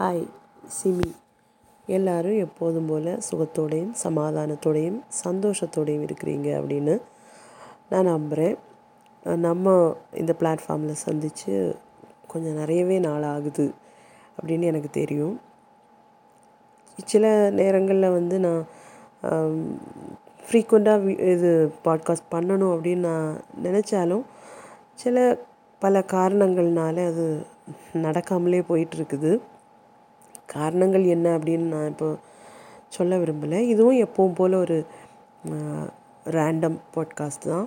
Hi SIMI. எல்லாரும் எப்போதும் போல் சுகத்தோடையும் சமாதானத்தோடையும் சந்தோஷத்தோடையும் இருக்கிறீங்க அப்படின்னு நான் நம்புகிறேன் நம்ம இந்த பிளாட்ஃபார்மில் சந்தித்து கொஞ்சம் நிறையவே நாள் ஆகுது அப்படின்னு எனக்கு தெரியும். சில நேரங்களில் வந்து நான் ஃப்ரீக்வெண்ட்டாக இது பாட்காஸ்ட் பண்ணணும் அப்படின்னு நான் நினச்சாலும் சில பல காரணங்கள்னால அது நடக்காமலே போயிட்டுருக்குது காரணங்கள் என்ன அப்படின்னு நான் இப்போ சொல்ல விரும்பலை. இதுவும் எப்பவும் போல் ஒரு ரேண்டம் பாட்காஸ்ட் தான்.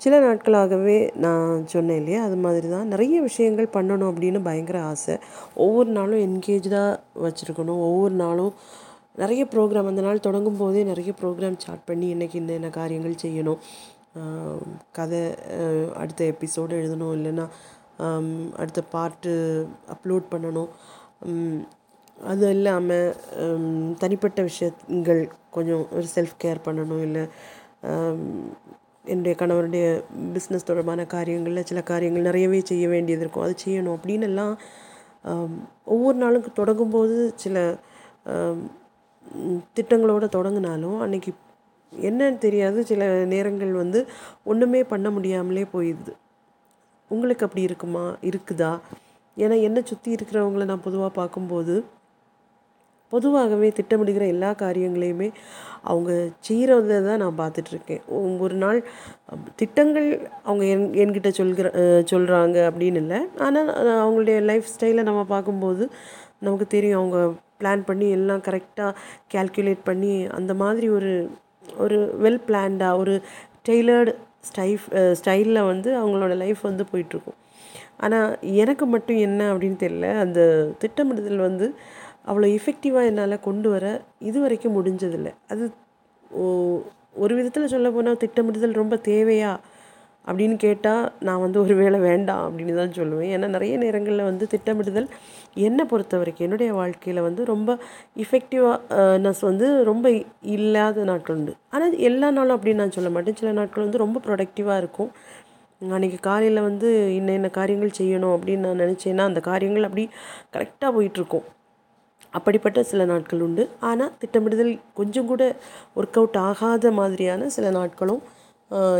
சில நாட்களாகவே நான் சொன்னேன் இல்லையா? அது மாதிரி தான். நிறைய விஷயங்கள் பண்ணணும் அப்படின்னு பயங்கர ஆசை. ஒவ்வொரு நாளும் என்கேஜாக வச்சுருக்கணும். ஒவ்வொரு நாளும் நிறைய ப்ரோக்ராம் அந்த நாள் தொடங்கும் போதே நிறைய ப்ரோக்ராம் ஸ்டார்ட் பண்ணி இன்றைக்கி என்னென்ன காரியங்கள் செய்யணும். கதை அடுத்த எபிசோடு எழுதணும். இல்லைன்னா அடுத்த பாட்டு அப்லோட் பண்ணணும். அது இல்லாமல் தனிப்பட்ட விஷயங்கள் கொஞ்சம் ஒரு செல்ஃப் கேர் பண்ணணும் இல்லை என்னுடைய கணவருடைய பிஸ்னஸ் தொடர்பான காரியங்களில் சில காரியங்கள் நிறையவே செய்ய வேண்டியது இருக்கும். அது செய்யணும் அப்படின்னு எல்லாம் ஒவ்வொரு நாளும் தொடங்கும்போது சில திட்டங்களோடு தொடங்கினாலும் அன்றைக்கி என்னன்னு தெரியாது. சில நேரங்கள் வந்து ஒன்றுமே பண்ண முடியாமலே போயிடுது. உங்களுக்கு அப்படி இருக்குமா? இருக்குதா? ஏன்னா என்னை சுற்றி இருக்கிறவங்கள நான் பொதுவாக பார்க்கும்போது பொதுவாகவே திட்டமிடுகிற எல்லா காரியங்களையுமே அவங்க செய்கிறத தான் நான் பார்த்துட்ருக்கேன். ஒரு நாள் திட்டங்கள் அவங்க என் என்கிட்ட சொல்கிற சொல்கிறாங்க அப்படின்னு இல்லை. ஆனால் அவங்களுடைய லைஃப் ஸ்டைலை நம்ம பார்க்கும்போது நமக்கு தெரியும். அவங்க பிளான் பண்ணி எல்லாம் கரெக்டாக கேல்குலேட் பண்ணி அந்த மாதிரி ஒரு ஒரு வெல் பிளான்டாக ஒரு டெய்லர்டு ஸ்டைஃப் ஸ்டைலில் வந்து அவங்களோட லைஃப் வந்து போயிட்டுருக்கும் ஆனால் எனக்கு மட்டும் என்ன அப்படின்னு தெரியல. அந்த திட்டமிடுதல் வந்து அவ்வளோ எஃபெக்டிவாக என்னால் கொண்டு வர இது வரைக்கும் முடிஞ்சதில்லை. அது ஒரு விதத்தில் சொல்ல போனால் திட்டமிடுதல் ரொம்ப தேவையா அப்படின்னு கேட்டால் நான் வந்து ஒரு வேளை வேண்டாம் அப்படின்னு தான் சொல்லுவேன். ஏன்னா நிறைய நேரங்களில் வந்து திட்டமிடுதல் என்னை பொறுத்த வரைக்கும் என்னுடைய வாழ்க்கையில் வந்து ரொம்ப இஃபெக்டிவானஸ் வந்து ரொம்ப இல்லாத நாட்கள் உண்டு. ஆனால் எல்லா நாளும் அப்படின்னு நான் சொல்ல மாட்டேன். சில நாட்கள் வந்து ரொம்ப ப்ரொடக்டிவாக இருக்கும். அன்றைக்கி காலையில் வந்து இன்ன என்ன காரியங்கள் செய்யணும் அப்படின்னு நான் நினச்சேன்னா அந்த காரியங்கள் அப்படி கரெக்டாக போயிட்டுருக்கும். அப்படிப்பட்ட சில நாட்கள் உண்டு. ஆனால் திட்டமிடுதல் கொஞ்சம் கூட ஒர்க் அவுட் ஆகாத மாதிரியான சில நாட்களும்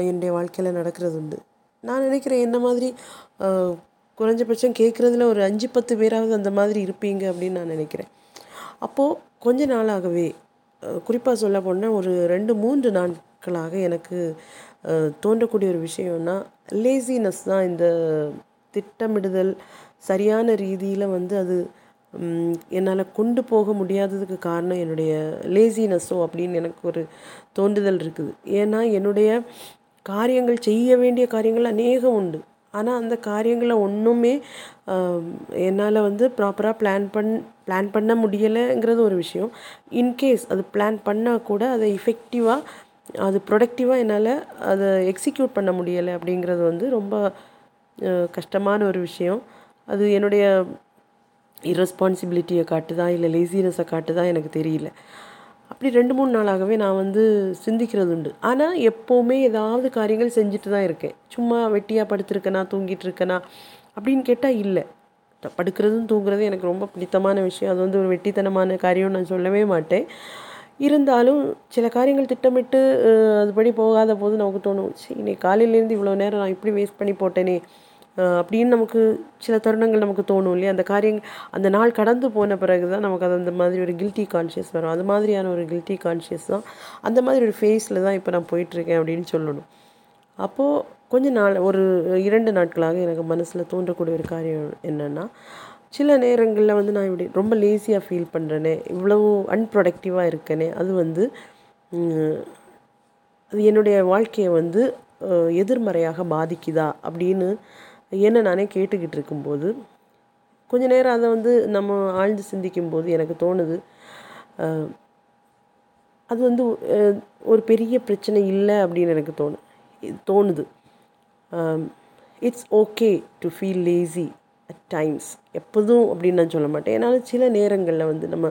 என்னுடைய வாழ்க்கையில் நடக்கிறது உண்டு. நான் நினைக்கிறேன் என்ன மாதிரி குறைஞ்சபட்சம் கேட்குறதுல ஒரு அஞ்சு பத்து பேராவது அந்த மாதிரி இருப்பீங்க அப்படின்னு நான் நினைக்கிறேன். அப்போது கொஞ்ச நாளாகவே குறிப்பாக சொல்ல போனால் ஒரு ரெண்டு மூன்று நாட்களாக எனக்கு தோன்றக்கூடிய ஒரு விஷயம்னா லேசினஸ் தான் இந்த திட்டமிடுதல் சரியான ரீதியில் வந்து அது என்னால் கொண்டு போக முடியாததுக்கு காரணம் என்னுடைய லேசினஸோ அப்படின்னு எனக்கு ஒரு தோன்றுதல் இருக்குது. ஏன்னா என்னுடைய காரியங்கள் செய்ய வேண்டிய காரியங்கள் அநேகம் உண்டு. ஆனால் அந்த காரியங்களை ஒன்றுமே என்னால் வந்து ப்ராப்பராக பிளான் பண் பிளான் பண்ண முடியலைங்கிறது ஒரு விஷயம். இன்கேஸ் அது பிளான் பண்ணால் கூட அதை இஃபெக்டிவாக அது ப்ரொடக்டிவாக என்னால் அதை எக்ஸிக்யூட் பண்ண முடியலை அப்படிங்கிறது வந்து ரொம்ப கஷ்டமான ஒரு விஷயம். அது என்னுடைய இரெஸ்பான்சிபிலிட்டியை காட்டுதா இல்லை லேசினஸை காட்டுதா எனக்கு தெரியல. அப்படி ரெண்டு மூணு நாளாகவே நான் வந்து சிந்திக்கிறது உண்டு. ஆனால் எப்போவுமே ஏதாவது காரியங்கள் செஞ்சுட்டு தான் இருக்கேன். சும்மா வெட்டியாக படுத்திருக்கேனா தூங்கிட்டு இருக்கேனா அப்படின்னு கேட்டால் இல்லை. படுக்கிறதும் தூங்குறதும் எனக்கு ரொம்ப பிடித்தமான விஷயம். அது வந்து ஒரு வெட்டித்தனமான காரியம் நான் சொல்லவே மாட்டேன். இருந்தாலும் சில காரியங்கள் திட்டமிட்டு அதுபடி போகாத போது நமக்கு தோணும் சரி இன்னைக்கு காலையிலேருந்து இவ்வளோ நேரம் நான் இப்படி வேஸ்ட் பண்ணி போட்டேனே. அப்படின்னு நமக்கு சில தருணங்கள் நமக்கு தோணும் இல்லையா? அந்த காரியம் அந்த நாள் கடந்து போன பிறகு தான் நமக்கு அது அந்த மாதிரி ஒரு கில்ட்டி கான்ஷியஸ் வரும். அது மாதிரியான ஒரு கில்ட்டி கான்ஷியஸ் தான். அந்த மாதிரி ஒரு ஃபேஸில் தான் இப்போ நான் போயிட்டுருக்கேன் அப்படின்னு சொல்லணும். அப்போது கொஞ்ச நாள் ஒரு இரண்டு நாட்களாக எனக்கு மனசில் தோன்றக்கூடிய ஒரு காரியம் என்னென்னா சில நேரங்களில் வந்து நான் இப்படி ரொம்ப லேசியாக ஃபீல் பண்ணுறேனே இவ்வளவு அன்ப்ரொடக்டிவாக இருக்கேனே அது வந்து அது என்னுடைய வாழ்க்கையை வந்து எதிர்மறையாக பாதிக்குதா அப்படின்னு என்ன நானே கேட்டுக்கிட்டு இருக்கும்போது கொஞ்ச நேரம் அதை வந்து நம்ம ஆழ்ந்து சிந்திக்கும் போது எனக்கு தோணுது அது வந்து ஒரு பெரிய பிரச்சனை இல்லை அப்படின்னு எனக்கு தோணு தோணுது. It's okay to feel lazy at times எப்போதும் அப்படின்னு நான் சொல்ல மாட்டேன். ஏன்னா சில நேரங்களில் வந்து நம்ம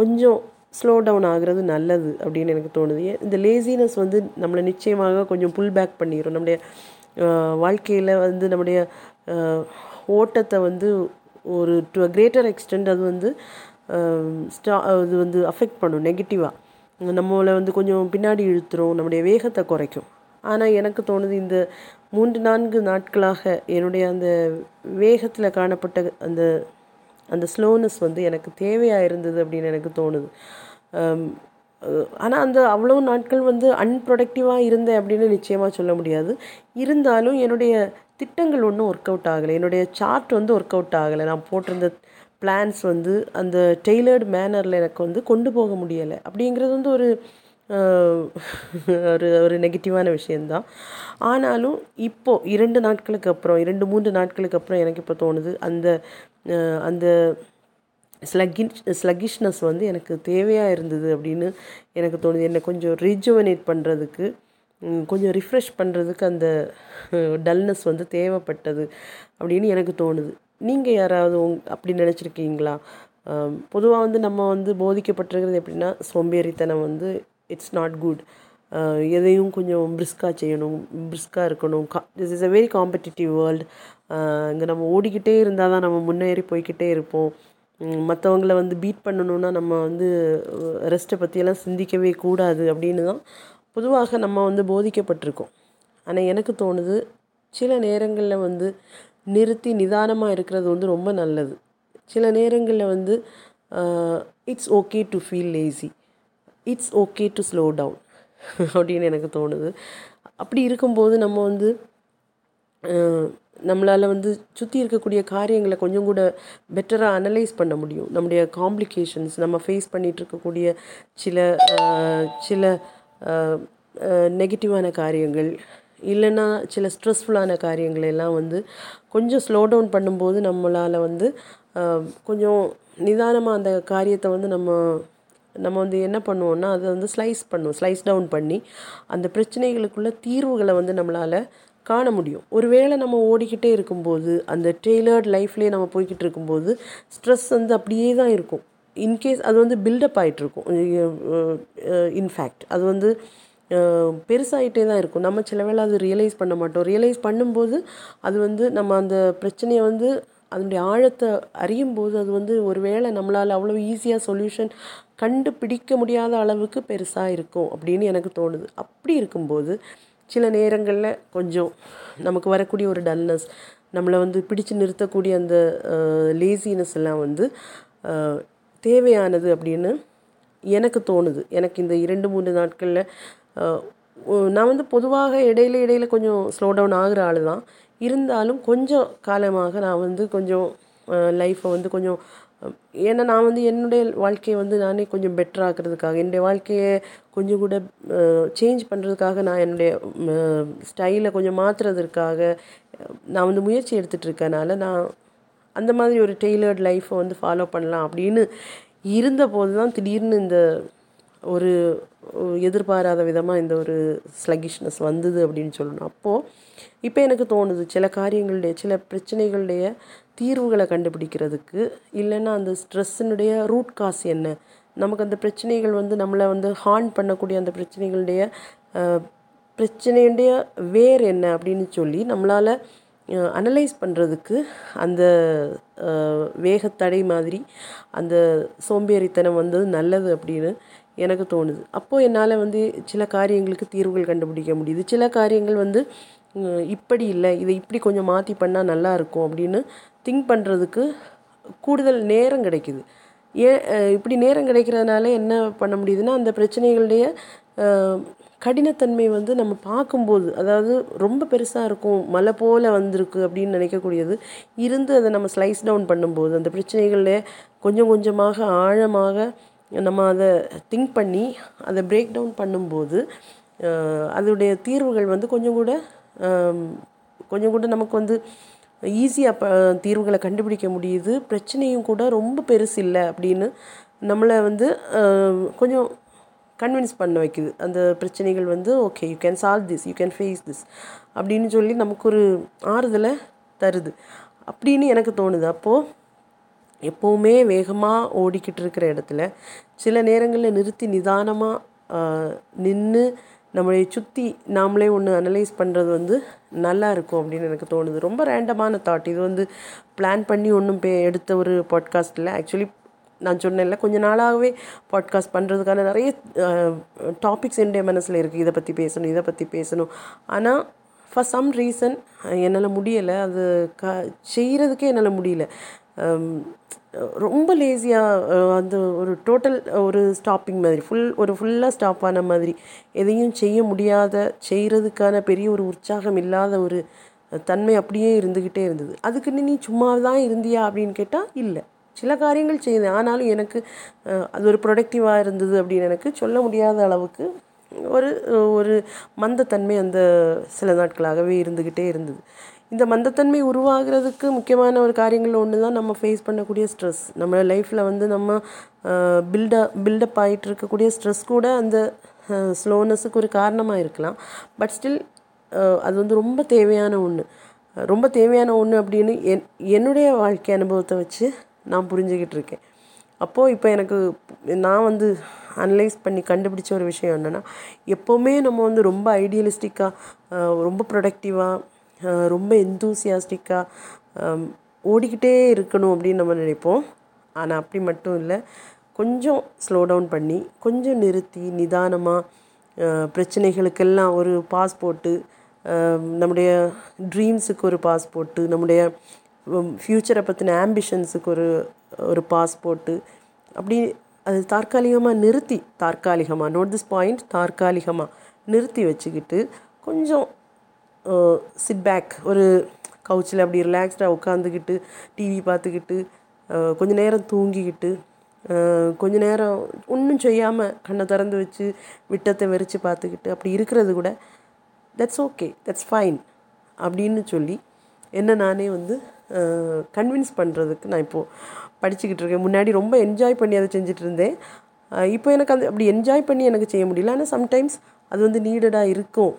கொஞ்சம் ஸ்லோ டவுன் ஆகுறது நல்லது அப்படின்னு எனக்கு தோணுது. இந்த லேசினஸ் வந்து நம்மளை நிச்சயமாக கொஞ்சம் புல் பேக் பண்ணிடும் நம்முடைய வாழ்க்கையில் வந்து நம்முடைய ஓட்டத்தை வந்து ஒரு டு அ கிரேட்டர் எக்ஸ்டெண்ட் அது வந்து ஸ்டா அது வந்து அஃபெக்ட் பண்ணும் நெகட்டிவாக நம்மளை வந்து கொஞ்சம் பின்னாடி இழுத்துரும். நம்முடைய வேகத்தை குறைக்கும். ஆனால் எனக்கு தோணுது இந்த மூன்று நான்கு நாட்களாக என்னுடைய அந்த வேகத்தில் காணப்பட்ட அந்த அந்த ஸ்லோனஸ் வந்து எனக்கு தேவையாக இருந்தது அப்படின்னு எனக்கு தோணுது. ஆனால் அந்த அவ்வளோ நாட்கள் வந்து அன்ப்ரொடக்டிவாக இருந்தேன் அப்படின்னு நிச்சயமாக சொல்ல முடியாது. இருந்தாலும் என்னுடைய திட்டங்கள் ஒன்றும் ஒர்க் அவுட் ஆகலை. என்னுடைய சார்ட் வந்து ஒர்க் அவுட் ஆகலை. நான் போட்டிருந்த பிளான்ஸ் வந்து அந்த டெய்லர்டு மேனரில் எனக்கு வந்து கொண்டு போக முடியலை. அப்படிங்கிறது வந்து ஒரு ஒரு ஒரு நெகட்டிவான விஷயந்தான் ஆனாலும் இப்போது இரண்டு நாட்களுக்கு அப்புறம் இரண்டு மூன்று நாட்களுக்கு அப்புறம் எனக்கு இப்போ தோணுது அந்த அந்த ஸ்லக்கிஷ் ஸ்லக்கிஷ்னஸ் வந்து எனக்கு தேவையாக இருந்தது அப்படின்னு எனக்கு தோணுது. என்னை கொஞ்சம் ரிஜுவனேட் பண்ணுறதுக்கு கொஞ்சம் ரிஃப்ரெஷ் பண்ணுறதுக்கு அந்த டல்னஸ் வந்து தேவைப்பட்டது அப்படின்னு எனக்கு தோணுது. நீங்கள் யாராவது உங் அப்படி நினச்சிருக்கீங்களா? பொதுவாக வந்து நம்ம வந்து போதிக்கப்பட்டிருக்கிறது எப்படின்னா சோம்பேறித்தனம் வந்து இட்ஸ் நாட் குட் எதையும் கொஞ்சம் பிரிஸ்காக செய்யணும் பிரிஸ்காக இருக்கணும். Cause this is a very competitive world இங்கே நம்ம ஓடிக்கிட்டே இருந்தால் தான் நம்ம முன்னேறி போய்கிட்டே இருப்போம். மற்றவங்கள வந்து பீட் பண்ணணுன்னா நம்ம வந்து ரெஸ்ட்டை பற்றியெல்லாம் சிந்திக்கவே கூடாது அப்படின்னு தான் பொதுவாக நம்ம வந்து போதிக்கப்பட்டிருக்கோம். ஆனால் எனக்கு தோணுது சில நேரங்களில் வந்து நிறுத்தி நிதானமாக இருக்கிறது வந்து ரொம்ப நல்லது. சில நேரங்களில் வந்து it's okay to feel lazy it's okay to slow down அப்படின்னு எனக்கு தோணுது. அப்படி இருக்கும்போது நம்ம வந்து நம்மளால் வந்து சுற்றி இருக்கக்கூடிய காரியங்களை கொஞ்சம் கூட பெட்டராக அனலைஸ் பண்ண முடியும். நம்முடைய காம்ப்ளிகேஷன்ஸ் நம்ம ஃபேஸ் பண்ணிகிட்டு இருக்கக்கூடிய சில சில நெகட்டிவான காரியங்கள் இல்லைன்னா சில ஸ்ட்ரெஸ்ஃபுல்லான காரியங்கள் எல்லாம் வந்து கொஞ்சம் ஸ்லோ டவுன் பண்ணும்போது நம்மளால் வந்து கொஞ்சம் நிதானமாக அந்த காரியத்தை வந்து நம்ம நம்ம வந்து என்ன பண்ணுவோம்னா அதை வந்து ஸ்லைஸ் பண்ணுவோம் ஸ்லைஸ் டவுன் பண்ணி அந்த பிரச்சனைகளுக்குள்ள தீர்வுகளை வந்து நம்மளால் காண முடியும். ஒருவேளை நம்ம ஓடிக்கிட்டே இருக்கும்போது அந்த டெய்லர்ட் லைஃப்லேயே நம்ம போய்கிட்டு இருக்கும்போது ஸ்ட்ரெஸ் வந்து அப்படியே தான் இருக்கும். இன்கேஸ் அது வந்து பில்டப் ஆகிட்ருக்கும் இன்ஃபேக்ட் அது வந்து பெருசாகிட்டே தான் இருக்கும். நம்ம சில வேளை அது ரியலைஸ் பண்ண மாட்டோம். ரியலைஸ் பண்ணும்போது அது வந்து நம்ம அந்த பிரச்சனையை வந்து அதனுடைய ஆழத்தை அறியும் போது அது வந்து ஒரு வேளை நம்மளால் அவ்வளோ ஈஸியாக சொல்யூஷன் கண்டுபிடிக்க முடியாத அளவுக்கு பெருசாக இருக்கும் அப்படின்னு எனக்கு தோணுது. அப்படி இருக்கும்போது சில நேரங்களில் கொஞ்சம் நமக்கு வரக்கூடிய ஒரு டல்னஸ் நம்மளை வந்து பிடிச்சு நிறுத்தக்கூடிய அந்த லேசினஸ் எல்லாம் வந்து தேவையானது அப்படின்னு எனக்கு தோணுது. எனக்கு இந்த இரண்டு மூன்று நாட்களில் நான் வந்து பொதுவாக இடையில இடையில கொஞ்சம் ஸ்லோ டவுன் ஆகிற ஆள் தான் இருந்தாலும் கொஞ்சம் காலமாக நான் வந்து கொஞ்சம் லைஃப்பை வந்து கொஞ்சம் ஏன்னா நான் வந்து என்னுடைய வாழ்க்கையை வந்து நானே கொஞ்சம் பெட்டர் ஆக்கிறதுக்காக என்னுடைய வாழ்க்கையை கொஞ்சம் கூட சேஞ்ச் பண்ணுறதுக்காக நான் என்னுடைய ஸ்டைலை கொஞ்சம் மாற்றுறதுக்காக நான் வந்து முயற்சி எடுத்துகிட்டு இருக்கனால நான் அந்த மாதிரி ஒரு டெய்லர்ட் லைஃப்பை வந்து ஃபாலோ பண்ணலாம் அப்படின்னு இருந்தபோது தான் திடீர்னு இந்த ஒரு எதிர்பாராத விதமாக இந்த ஒரு ஸ்லகிஷ்னஸ் வந்தது அப்படின்னு சொல்லணும். அப்போது இப்போ எனக்கு தோணுது சில காரியங்களுடைய சில பிரச்சனைகளுடைய தீர்வுகளை கண்டுபிடிக்கிறதுக்கு இல்லைன்னா அந்த ஸ்ட்ரெஸ்ஸினுடைய ரூட் காஸ் என்ன? நமக்கு அந்த பிரச்சனைகள் வந்து நம்மளை வந்து ஹார்ன் பண்ணக்கூடிய அந்த பிரச்சனைகளுடைய பிரச்சனையுடைய வேர் என்ன அப்படின்னு சொல்லி நம்மளால் அனலைஸ் பண்ணுறதுக்கு அந்த வேகத்தடை மாதிரி அந்த சோம்பேறித்தனம் வந்தது நல்லது அப்படின்னு எனக்கு தோணுது. அப்போது என்னால் வந்து சில காரியங்களுக்கு தீர்வுகள் கண்டுபிடிக்க முடியுது. சில காரியங்கள் வந்து இப்படி இல்லை இதை இப்படி கொஞ்சம் மாற்றி பண்ணால் நல்லா இருக்கும் அப்படின்னு திங்க் பண்ணுறதுக்கு கூடுதல் நேரம் கிடைக்குது. ஏன் இப்படி நேரம் கிடைக்கிறதுனால என்ன பண்ண முடியுதுன்னா அந்த பிரச்சனைகளுடைய கடினத்தன்மை வந்து நம்ம பார்க்கும்போது அதாவது ரொம்ப பெருசாக இருக்கும் மலை போல் வந்திருக்கு அப்படின்னு நினைக்கக்கூடியது இருந்து அதை நம்ம ஸ்லைஸ் டவுன் பண்ணும்போது அந்த பிரச்சனைகளில் கொஞ்சம் கொஞ்சமாக ஆழமாக நம்ம அதை திங்க் பண்ணி அதை பிரேக் டவுன் பண்ணும்போது அதோடைய தீர்வுகள் வந்து கொஞ்சம் கூட கொஞ்சம் கூட நமக்கு வந்து ஈஸியாக ப தீர்வுகளை கண்டுபிடிக்க முடியுது. பிரச்சனையும் கூட ரொம்ப பெருசு இல்லை அப்படின்னு நம்மளை வந்து கொஞ்சம் கன்வின்ஸ் பண்ண வைக்குது. அந்த பிரச்சனைகள் வந்து okay you can solve this you can face this அப்படின்னு சொல்லி நமக்கு ஒரு ஆறுதலை தருது. அப்படின்னு எனக்கு தோணுது. அப்போது எப்போவுமே வேகமாக ஓடிக்கிட்டு இருக்கிற இடத்துல சில நேரங்களில் நிறுத்தி நிதானமாக நின்று நம்மளை சுற்றி நாமளே ஒன்று அனலைஸ் பண்ணுறது வந்து நல்லா இருக்கும் அப்படின்னு எனக்கு தோணுது. ரொம்ப ரேண்டமான தாட் இது வந்து பிளான் பண்ணி ஒன்றும் பே எடுத்த ஒரு பாட்காஸ்ட்டில் ஆக்சுவலி நான் சொன்னேன்ல கொஞ்ச நாளாகவே பாட்காஸ்ட் பண்ணுறதுக்கான நிறைய டாபிக்ஸ் என்னுடைய மனசில் இருக்குது இதை பற்றி பேசணும் இதை பற்றி பேசணும். ஆனால் ஃபார் சம் ரீசன் என்னால் முடியலை. அது க செய்கிறதுக்கே என்னால் முடியல. ரொம்ப லேசியாக அந்த ஒரு டோட்டல் ஒரு ஸ்டாப்பிங் மாதிரி ஃபுல் ஒரு ஃபுல்லாக ஸ்டாப் ஆன மாதிரி. எதையும் செய்ய முடியாத செய்கிறதுக்கான பெரிய ஒரு உற்சாகம் இல்லாத ஒரு தன்மை அப்படியே இருந்துக்கிட்டே இருந்தது. அதுக்குன்னு நீ சும்மா தான் இருந்தியா அப்படின்னு கேட்டால் இல்லை. சில காரியங்கள் செய்தேன். ஆனாலும் எனக்கு அது ஒரு ப்ரொடக்டிவாக இருந்தது அப்படின்னு எனக்கு சொல்ல முடியாத அளவுக்கு ஒரு ஒரு மந்தத்தன்மை அந்த சில நாட்களாகவே இருந்துக்கிட்டே இருந்தது. இந்த மந்தத்தன்மை உருவாகிறதுக்கு முக்கியமான ஒரு காரியங்கள் ஒன்று தான் நம்ம ஃபேஸ் பண்ணக்கூடிய ஸ்ட்ரெஸ் நம்ம லைஃப்பில் வந்து நம்ம பில்டப் பில்டப் ஆகிட்டு இருக்கக்கூடிய ஸ்ட்ரெஸ் கூட அந்த ஸ்லோனஸுக்கு ஒரு காரணமாக இருக்கலாம். பட் ஸ்டில் அது வந்து ரொம்ப தேவையான ஒன்று ரொம்ப தேவையான ஒன்று அப்படின்னு என் என்னுடைய வாழ்க்கை அனுபவத்தை வச்சு நான் புரிஞ்சுக்கிட்டு இருக்கேன் அப்போது இப்போ எனக்கு நான் வந்து அனலைஸ் பண்ணி கண்டுபிடிச்ச ஒரு விஷயம் என்னென்னா எப்போவுமே நம்ம வந்து ரொம்ப ஐடியலிஸ்டிக்காக ரொம்ப ப்ரொடக்டிவாக ரொம்ப எந்தூசியாஸ்டிக்காக ஓடிக்கிட்டே இருக்கணும் அப்படின்னு நம்ம நினைப்போம். ஆனால் அப்படி மட்டும் இல்லை கொஞ்சம் ஸ்லோ டவுன் பண்ணி கொஞ்சம் நிறுத்தி நிதானமாக பிரச்சனைகளுக்கெல்லாம் ஒரு பாஸ் போட்டு நம்முடைய ட்ரீம்ஸுக்கு ஒரு பாஸ் போட்டு நம்முடைய ஃப்யூச்சரை பற்றின ஆம்பிஷன்ஸுக்கு ஒரு ஒரு பாஸ்போர்ட்டு. அப்படி அது தற்காலிகமாக நிறுத்தி தற்காலிகமாக நோட் திஸ் பாயிண்ட் தற்காலிகமாக நிறுத்தி வச்சுக்கிட்டு கொஞ்சம் சிட் பேக் ஒரு கவுச்சில் அப்படி ரிலாக்ஸ்டாக உட்காந்துக்கிட்டு டிவி பார்த்துக்கிட்டு கொஞ்ச நேரம் தூங்கிக்கிட்டு கொஞ்ச நேரம் ஒன்றும் செய்யாமல் கண்ணை திறந்து வச்சு விட்டத்தை வெறிச்சு பார்த்துக்கிட்டு அப்படி இருக்கிறது கூட தட்ஸ் ஓகே தட்ஸ் ஃபைன் அப்படின்னு சொல்லி என்ன நானே வந்து கன்வின்ஸ் பண்ணுறதுக்கு நான் இப்போது படிச்சுக்கிட்டு இருக்கேன் முன்னாடி ரொம்ப என்ஜாய் பண்ணி அதை செஞ்சுட்டு இருந்தேன் இப்போ எனக்கு அது அப்படி என்ஜாய் பண்ணி எனக்கு செய்ய முடியல. ஆனால் சம்டைம்ஸ் அது வந்து நீடடாக இருக்கும்.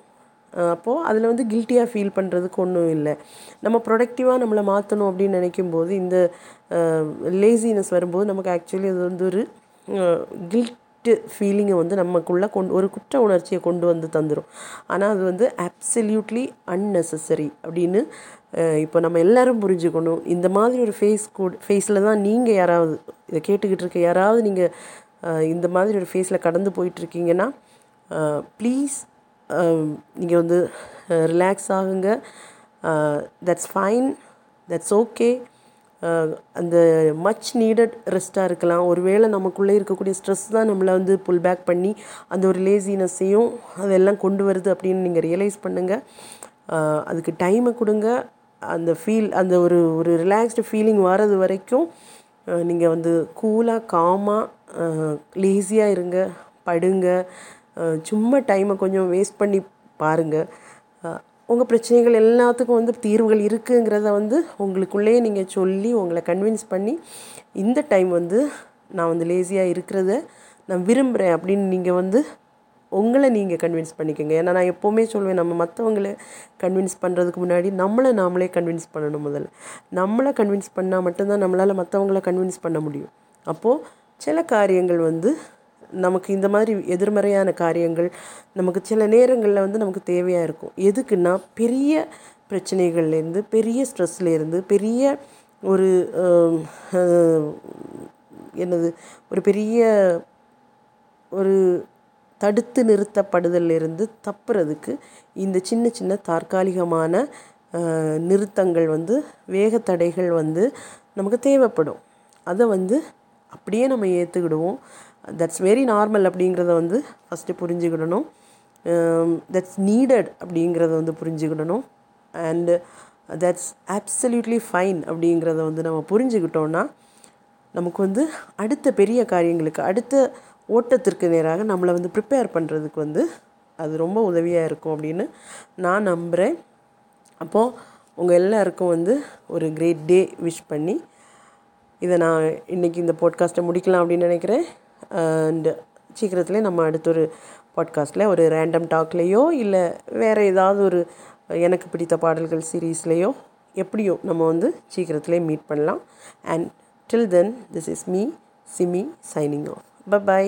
அப்போது அதில் வந்து கில்ட்டியாக ஃபீல் பண்ணுறதுக்கு ஒன்றும் இல்லை. நம்ம ப்ரொடக்டிவாக நம்மளை மாற்றணும் அப்படின்னு நினைக்கும் போது இந்த லேசினஸ் வரும்போது நமக்கு ஆக்சுவலி அது வந்து ஒரு கில்ட்டு ஃபீலிங்கை வந்து நமக்குள்ளே கொண்டு ஒரு குற்ற உணர்ச்சியை கொண்டு வந்து தந்துடும் ஆனால் அது வந்து அப்சல்யூட்லி அன்னெசசரி அப்படின்னு இப்போ நம்ம எல்லோரும் புரிஞ்சுக்கணும். இந்த மாதிரி ஒரு ஃபேஸ் கூட ஃபேஸில் தான் நீங்கள் யாராவது இதை கேட்டுக்கிட்டு இருக்க யாராவது நீங்கள் இந்த மாதிரி ஒரு ஃபேஸில் கடந்து போயிட்டுருக்கீங்கன்னா ப்ளீஸ் நீங்கள் வந்து ரிலாக்ஸ் ஆகுங்க. தட்ஸ் ஃபைன் தட்ஸ் ஓகே அந்த மச் நீடட் ரெஸ்ட்டாக இருக்கலாம். ஒருவேளை நமக்குள்ளே இருக்கக்கூடிய ஸ்ட்ரெஸ் தான் நம்மளை வந்து புல் பேக் பண்ணி அந்த ஒரு லேசினஸ்ஸையும் அதெல்லாம் கொண்டு வருது அப்படின்னு நீங்கள் ரியலைஸ் பண்ணுங்கள் அதுக்கு டைமை கொடுங்க. அந்த ஃபீல் அந்த ஒரு ஒரு ரிலாக்ஸ்டு ஃபீலிங் வர்றது வரைக்கும் நீங்கள் வந்து கூலாக காமாக லேசியாக இருங்க படுங்க சும்மா டைமை கொஞ்சம் வேஸ்ட் பண்ணி பாருங்கள் உங்கள் பிரச்சனைகள் எல்லாத்துக்கும் வந்து தீர்வுகள் இருக்குங்கிறத வந்து உங்களுக்குள்ளேயே நீங்கள் சொல்லி உங்களை கன்வின்ஸ் பண்ணி இந்த டைம் வந்து நான் வந்து லேசியாக இருக்கிறத நான் விரும்புகிறேன் அப்படின்னு நீங்கள் வந்து உங்களை நீங்கள் கன்வின்ஸ் பண்ணிக்கோங்க. ஏன்னா நான் எப்போவுமே சொல்லுவேன் நம்ம மற்றவங்கள கன்வின்ஸ் பண்ணுறதுக்கு முன்னாடி நம்மளை நாமளே கன்வின்ஸ் பண்ணணும் முதல்ல. நம்மளை கன்வின்ஸ் பண்ணால் மட்டும்தான் நம்மளால் மற்றவங்கள கன்வின்ஸ் பண்ண முடியும். அப்போது சில காரியங்கள் வந்து நமக்கு இந்த மாதிரி எதிர்மறையான காரியங்கள் நமக்கு சில நேரங்களில் வந்து நமக்கு தேவையாக இருக்கும். எதுக்குன்னா பெரிய பிரச்சனைகள்லேருந்து பெரிய ஸ்ட்ரெஸ்லேருந்து பெரிய ஒரு என்னது ஒரு பெரிய ஒரு தடுத்து நிறுத்தப்படுதலிருந்து தப்புறதுக்கு இந்த சின்ன சின்ன தற்காலிகமான நிறுத்தங்கள் வந்து வேகத்தடைகள் வந்து நமக்கு தேவைப்படும். அதை வந்து அப்படியே நம்ம ஏற்றுக்கிடுவோம் தட்ஸ் வெரி நார்மல் அப்படிங்கிறத வந்து ஃபஸ்ட்டு புரிஞ்சுக்கிடணும். Um, தட்ஸ் நீடட் அப்படிங்கிறத வந்து புரிஞ்சுக்கிடணும். அண்டு தட்ஸ் ஆப்சல்யூட்லி ஃபைன் அப்படிங்கிறத வந்து நம்ம புரிஞ்சுக்கிட்டோன்னா நமக்கு வந்து அடுத்த பெரிய காரியங்களுக்கு அடுத்த ஓட்டத்திற்கு நேராக நம்மளை வந்து ப்ரிப்பேர் பண்ணுறதுக்கு வந்து அது ரொம்ப உதவியாக இருக்கும் அப்படின்னு நான் நம்புகிறேன் அப்போது உங்கள் எல்லாருக்கும் வந்து ஒரு கிரேட் டே விஷ் பண்ணி இதை நான் இன்றைக்கி இந்த பாட்காஸ்ட்டை முடிக்கலாம் அப்படின்னு நினைக்கிறேன். அண்டு சீக்கிரத்தில் நம்ம அடுத்த ஒரு பாட்காஸ்ட்டில் ஒரு ரேண்டம் டாக்லேயோ இல்லை வேறு ஏதாவது ஒரு எனக்கு பிடித்த பாடல்கள் சீரீஸ்லேயோ எப்படியோ நம்ம வந்து சீக்கிரத்துலேயே மீட் பண்ணலாம். And till then this is me Simi signing off bye